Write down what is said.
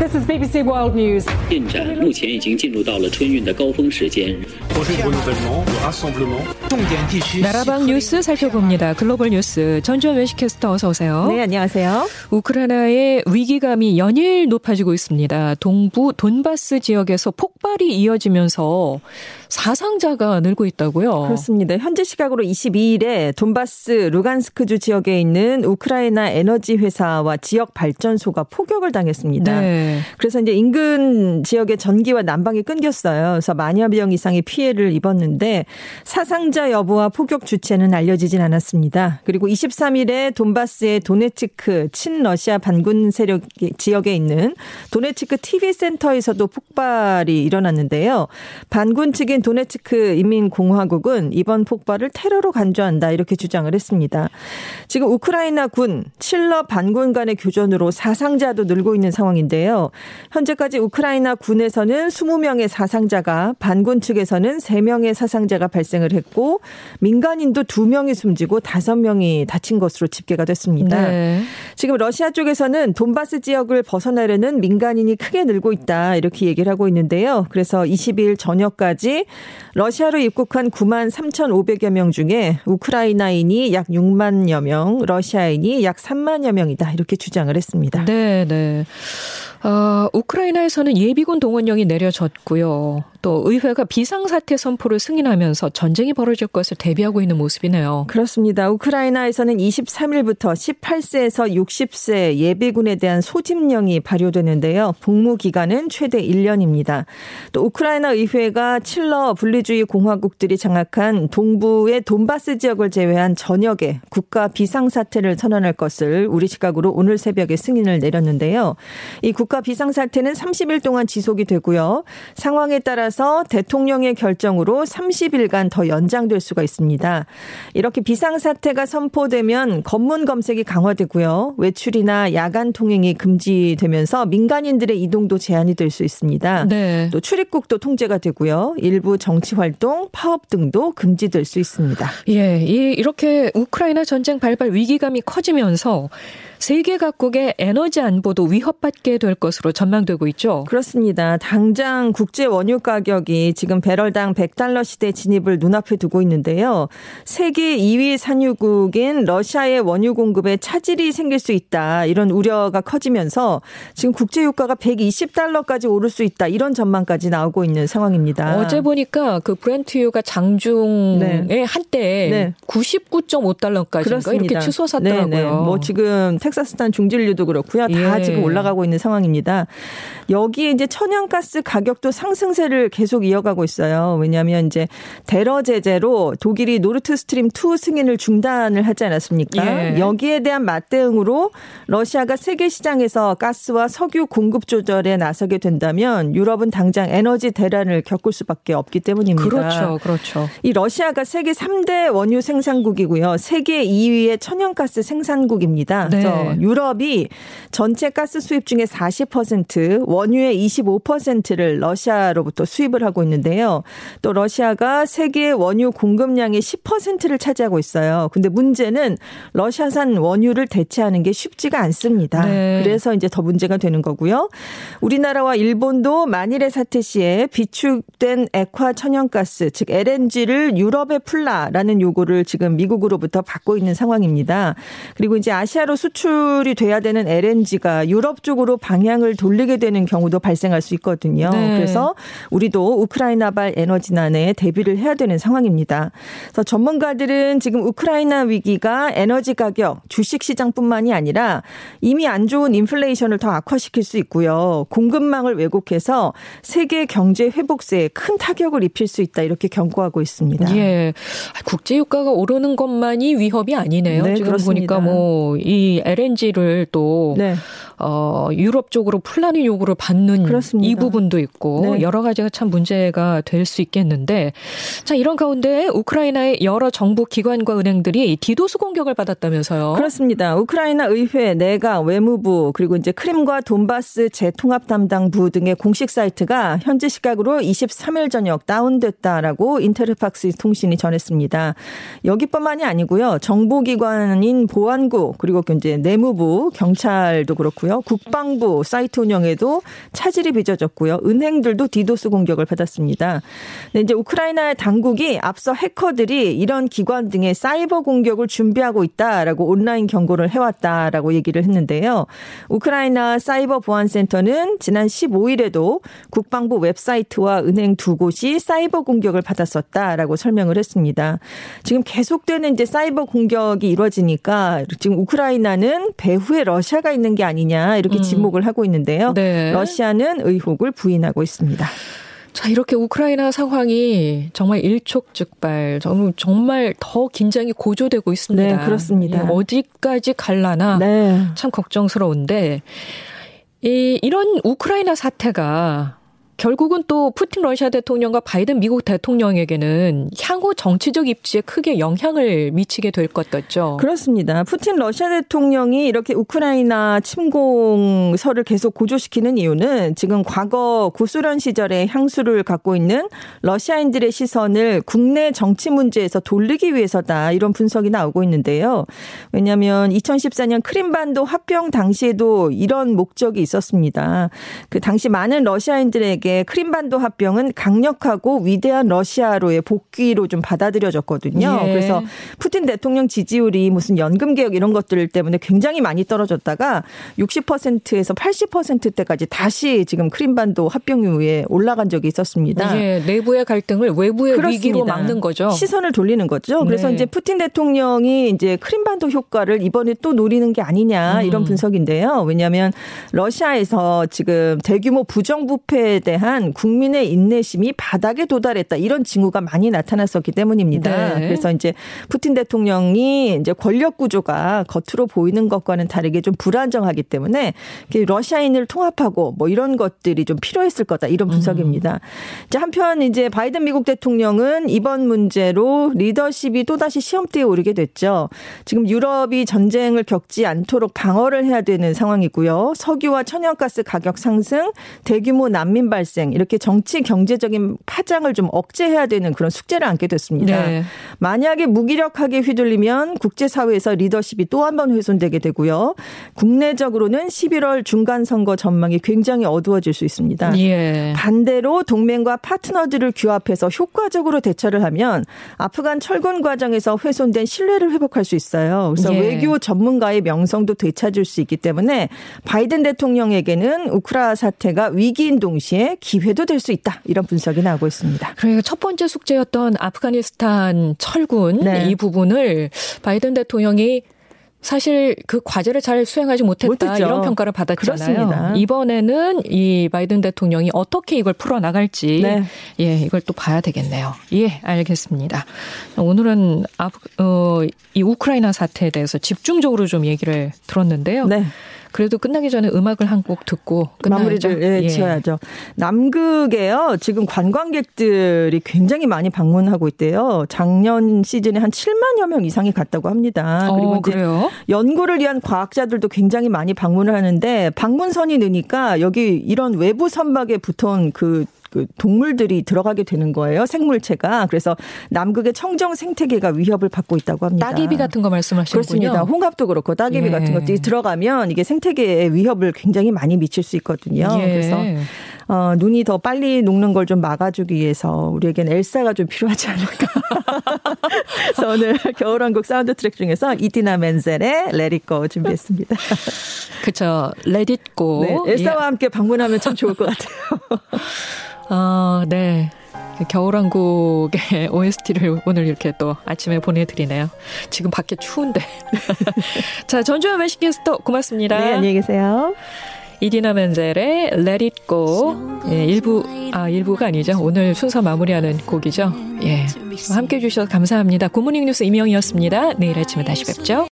This is BBC World News. 进展目前已经进入到了春运的高峰时间。 나라방 뉴스 살펴봅니다. 글로벌 뉴스 전주현 외식캐스터 어서 오세요. 네, 안녕하세요. 우크라이나의 위기감이 연일 높아지고 있습니다. 동부 돈바스 지역에서 폭발이 이어지면서 사상자가 늘고 있다고요. 그렇습니다. 현지 시각으로 22일에 돈바스 루간스크주 지역에 있는 우크라이나 에너지 회사와 지역 발전소가 포격을 당했습니다. 네. 그래서 이제 인근 지역의 전기와 난방이 끊겼어요. 그래서 만여 명 이상의 피해를 입었는데 사상자 여부와 포격 주체는 알려지진 않았습니다. 그리고 23일에 돈바스의 도네츠크 친러시아 반군 세력 지역에 있는 도네츠크 TV 센터에서도 폭발이 일어났는데요. 반군 측인 도네츠크 인민공화국은 이번 폭발을 테러로 간주한다 이렇게 주장을 했습니다. 지금 우크라이나 군 칠러 반군 간의 교전으로 사상자도 늘고 있는 상황인데요. 현재까지 우크라이나 군에서는 20명의 사상자가 반군 측에서는 3명의 사상자가 발생을 했고 민간인도 2명이 숨지고 5명이 다친 것으로 집계가 됐습니다. 네. 지금 러시아 쪽에서는 돈바스 지역을 벗어나려는 민간인이 크게 늘고 있다 이렇게 얘기를 하고 있는데요. 그래서 20일 저녁까지 러시아로 입국한 9만 3,500여 명 중에 우크라이나인이 약 6만여 명, 러시아인이 약 3만여 명이다 이렇게 주장을 했습니다. 네, 네. 어, 우크라이나에서는 예비군 동원령이 내려졌고요. 또 의회가 비상사태 선포를 승인하면서 전쟁이 벌어질 것을 대비하고 있는 모습이네요. 그렇습니다. 우크라이나에서는 23일부터 18세에서 60세 예비군에 대한 소집령이 발효되는데요. 복무 기간은 최대 1년입니다. 또 우크라이나 의회가 칠러 분리주의 공화국들이 장악한 동부의 돈바스 지역을 제외한 전역에 국가 비상사태를 선언할 것을 우리 시각으로 오늘 새벽에 승인을 내렸는데요. 이 국가 비상사태는 30일 동안 지속이 되고요. 상황에 따라 서 대통령의 결정으로 30일간 더 연장될 수가 있습니다. 이렇게 비상사태가 선포되면 검문 검색이 강화되고요. 외출이나 야간 통행이 금지되면서 민간인들의 이동도 제한이 될 수 있습니다. 네. 또 출입국도 통제가 되고요. 일부 정치 활동, 파업 등도 금지될 수 있습니다. 예, 이 이렇게 우크라이나 전쟁 발발 위기감이 커지면서 세계 각국의 에너지 안보도 위협받게 될 것으로 전망되고 있죠. 그렇습니다. 당장 국제 원유 가격이 지금 배럴당 100달러 시대 진입을 눈앞에 두고 있는데요. 세계 2위 산유국인 러시아의 원유 공급에 차질이 생길 수 있다. 이런 우려가 커지면서 지금 국제 유가가 120달러까지 오를 수 있다. 이런 전망까지 나오고 있는 상황입니다. 어제 보니까 그 브렌트유가 장중에 네. 한때 네. 99.5달러까지인가 이렇게 치솟았더라고요. 네 네. 뭐 지금 텍사스산 중진류도 그렇고요. 다 예. 지금 올라가고 있는 상황입니다. 여기에 이제 천연가스 가격도 상승세를 계속 이어가고 있어요. 왜냐하면 이제 대러 제재로 독일이 노르트 스트림 2 승인을 중단을 하지 않았습니까? 예. 여기에 대한 맞대응으로 러시아가 세계 시장에서 가스와 석유 공급 조절에 나서게 된다면 유럽은 당장 에너지 대란을 겪을 수밖에 없기 때문입니다. 그렇죠, 그렇죠. 이 러시아가 세계 3대 원유 생산국이고요. 세계 2위의 천연가스 생산국입니다. 네. 그래서 유럽이 전체 가스 수입 중에 40%, 원유의 25%를 러시아로부터 수입을 하고 있는데요. 또 러시아가 세계 원유 공급량의 10%를 차지하고 있어요. 근데 문제는 러시아산 원유를 대체하는 게 쉽지가 않습니다. 네. 그래서 이제 더 문제가 되는 거고요. 우리나라와 일본도 만일의 사태 시에 비축된 액화 천연가스, 즉 LNG를 유럽에 풀라라는 요구를 지금 미국으로부터 받고 있는 상황입니다. 그리고 이제 아시아로 수출 이 돼야 되는 LNG가 유럽 쪽으로 방향을 돌리게 되는 경우도 발생할 수 있거든요. 네. 그래서 우리도 우크라이나발 에너지난에 대비를 해야 되는 상황입니다. 그래서 전문가들은 지금 우크라이나 위기가 에너지 가격, 주식 시장뿐만이 아니라 이미 안 좋은 인플레이션을 더 악화시킬 수 있고요. 공급망을 왜곡해서 세계 경제 회복세에 큰 타격을 입힐 수 있다 이렇게 경고하고 있습니다. 예. 국제 유가가 오르는 것만이 위협이 아니네요. 네, 지금 그렇습니다. 보니까 뭐 이 LNG 를 또 네. 어, 유럽 쪽으로 풀라는 요구를 받는 그렇습니다. 이 부분도 있고 네. 여러 가지가 참 문제가 될 수 있겠는데 자 이런 가운데 우크라이나의 여러 정부 기관과 은행들이 디도스 공격을 받았다면서요. 그렇습니다. 우크라이나 의회, 내각, 외무부 그리고 이제 크림과 돈바스 재통합 담당부 등의 공식 사이트가 현지 시각으로 23일 저녁 다운됐다라고 인테르팍스 통신이 전했습니다. 여기뿐만이 아니고요. 정보기관인 보안국 그리고 이제 내무부, 경찰도 그렇고요. 받았고요. 국방부 사이트 운영에도 차질이 빚어졌고요. 은행들도 디도스 공격을 받았습니다. 네, 이제 우크라이나의 당국이 앞서 해커들이 이런 기관 등의 사이버 공격을 준비하고 있다라고 온라인 경고를 해왔다라고 얘기를 했는데요. 우크라이나 사이버 보안센터는 지난 15일에도 국방부 웹사이트와 은행 두 곳이 사이버 공격을 받았었다라고 설명을 했습니다. 지금 계속되는 이제 사이버 공격이 이루어지니까 지금 우크라이나는 배후에 러시아가 있는 게 아니냐 이렇게 음. 지목을 하고 있는데요. 네. 러시아는 의혹을 부인하고 있습니다. 자, 이렇게 우크라이나 상황이 정말 일촉즉발, 정말 더 긴장이 고조되고 있습니다. 네, 그렇습니다. 예, 어디까지 갈라나 네. 참 걱정스러운데, 이, 이런 우크라이나 사태가 결국은 또 푸틴 러시아 대통령과 바이든 미국 대통령에게는 향후 정치적 입지에 크게 영향을 미치게 될 것 같죠. 그렇습니다. 푸틴 러시아 대통령이 이렇게 우크라이나 침공설을 계속 고조시키는 이유는 지금 과거 구소련 시절의 향수를 갖고 있는 러시아인들의 시선을 국내 정치 문제에서 돌리기 위해서다 이런 분석이 나오고 있는데요. 왜냐하면 2014년 크림반도 합병 당시에도 이런 목적이 있었습니다. 그 당시 많은 러시아인들에게 당시에 크림반도 합병은 강력하고 위대한 러시아로의 복귀로 좀 받아들여졌거든요. 예. 그래서 푸틴 대통령 지지율이 무슨 연금 개혁 이런 것들 때문에 굉장히 많이 떨어졌다가 60%에서 80%대까지 다시 지금 크림반도 합병 이후에 올라간 적이 있었습니다. 예, 내부의 갈등을 외부의 그렇습니다. 위기로 막는 거죠. 시선을 돌리는 거죠. 그래서 네. 이제 푸틴 대통령이 이제 크림반도 효과를 이번에 또 노리는 게 아니냐 이런 음. 분석인데요. 왜냐하면 러시아에서 지금 대규모 부정부패에 대한 대한 국민의 인내심이 바닥에 도달했다 이런 징후가 많이 나타났었기 때문입니다. 네. 그래서 이제 푸틴 대통령이 이제 권력 구조가 겉으로 보이는 것과는 다르게 좀 불안정하기 때문에 러시아인을 통합하고 뭐 이런 것들이 좀 필요했을 거다 이런 음. 분석입니다. 음. 한편 이제 바이든 미국 대통령은 이번 문제로 리더십이 또다시 시험대에 오르게 됐죠. 지금 유럽이 전쟁을 겪지 않도록 방어를 해야 되는 상황이고요. 석유와 천연가스 가격 상승, 대규모 난민 발생 발생 이렇게 정치 경제적인 파장을 좀 억제해야 되는 그런 숙제를 안게 됐습니다. 네. 만약에 무기력하게 휘둘리면 국제사회에서 리더십이 또 한 번 훼손되게 되고요. 국내적으로는 11월 중간 선거 전망이 굉장히 어두워질 수 있습니다. 예. 반대로 동맹과 파트너들을 규합해서 효과적으로 대처를 하면 아프간 철군 과정에서 훼손된 신뢰를 회복할 수 있어요. 그래서 예. 외교 전문가의 명성도 되찾을 수 있기 때문에 바이든 대통령에게는 우크라 사태가 위기인 동시에 기회도 될 수 있다. 이런 분석이 나오고 있습니다. 그러니까 첫 번째 숙제였던 아프가니스탄 철군 네. 이 부분을 바이든 대통령이 사실 그 과제를 잘 수행하지 못했다 못했죠. 이런 평가를 받았잖아요. 그렇습니다. 이번에는 이 바이든 대통령이 어떻게 이걸 풀어 나갈지 네. 예 이걸 또 봐야 되겠네요. 예 알겠습니다. 오늘은 아, 어, 이 우크라이나 사태에 대해서 집중적으로 좀 얘기를 들었는데요. 네. 그래도 끝나기 전에 음악을 한 곡 듣고 끝나야죠. 마무리를 예, 예. 지어야죠. 남극에요. 지금 관광객들이 굉장히 많이 방문하고 있대요. 작년 시즌에 한 7만여 명 이상이 갔다고 합니다. 어, 그리고 어, 그래요? 연구를 위한 과학자들도 굉장히 많이 방문을 하는데 방문선이 느니까 여기 이런 외부 선박에 붙은 그 그 동물들이 들어가게 되는 거예요. 생물체가. 그래서 남극의 청정 생태계가 위협을 받고 있다고 합니다. 따개비 같은 거 말씀하시는군요. 그렇습니다. 홍합도 그렇고 따개비 예. 같은 것들이 들어가면 이게 생태계에 위협을 굉장히 많이 미칠 수 있거든요. 예. 그래서 어, 눈이 더 빨리 녹는 걸 좀 막아주기 위해서 우리에겐 엘사가 좀 필요하지 않을까. 그래서 오늘 겨울왕국 사운드 트랙 중에서 이디나 멘젤의 Go 준비했습니다. 그쵸. Go. 네, 엘사와 예. 함께 방문하면 참 좋을 것 같아요. 아, 네. 겨울왕국의 OST를 오늘 이렇게 또 아침에 보내드리네요. 지금 밖에 추운데. 자, 전주현 외식게스트 고맙습니다. 네, 안녕히 계세요. 이디나 멘젤의 Let It Go. 예, 일부, 아, 일부가 아니죠. 오늘 순서 마무리하는 곡이죠. 예. 함께 해주셔서 감사합니다. 굿모닝 뉴스 임영이었습니다. 내일 아침에 다시 뵙죠.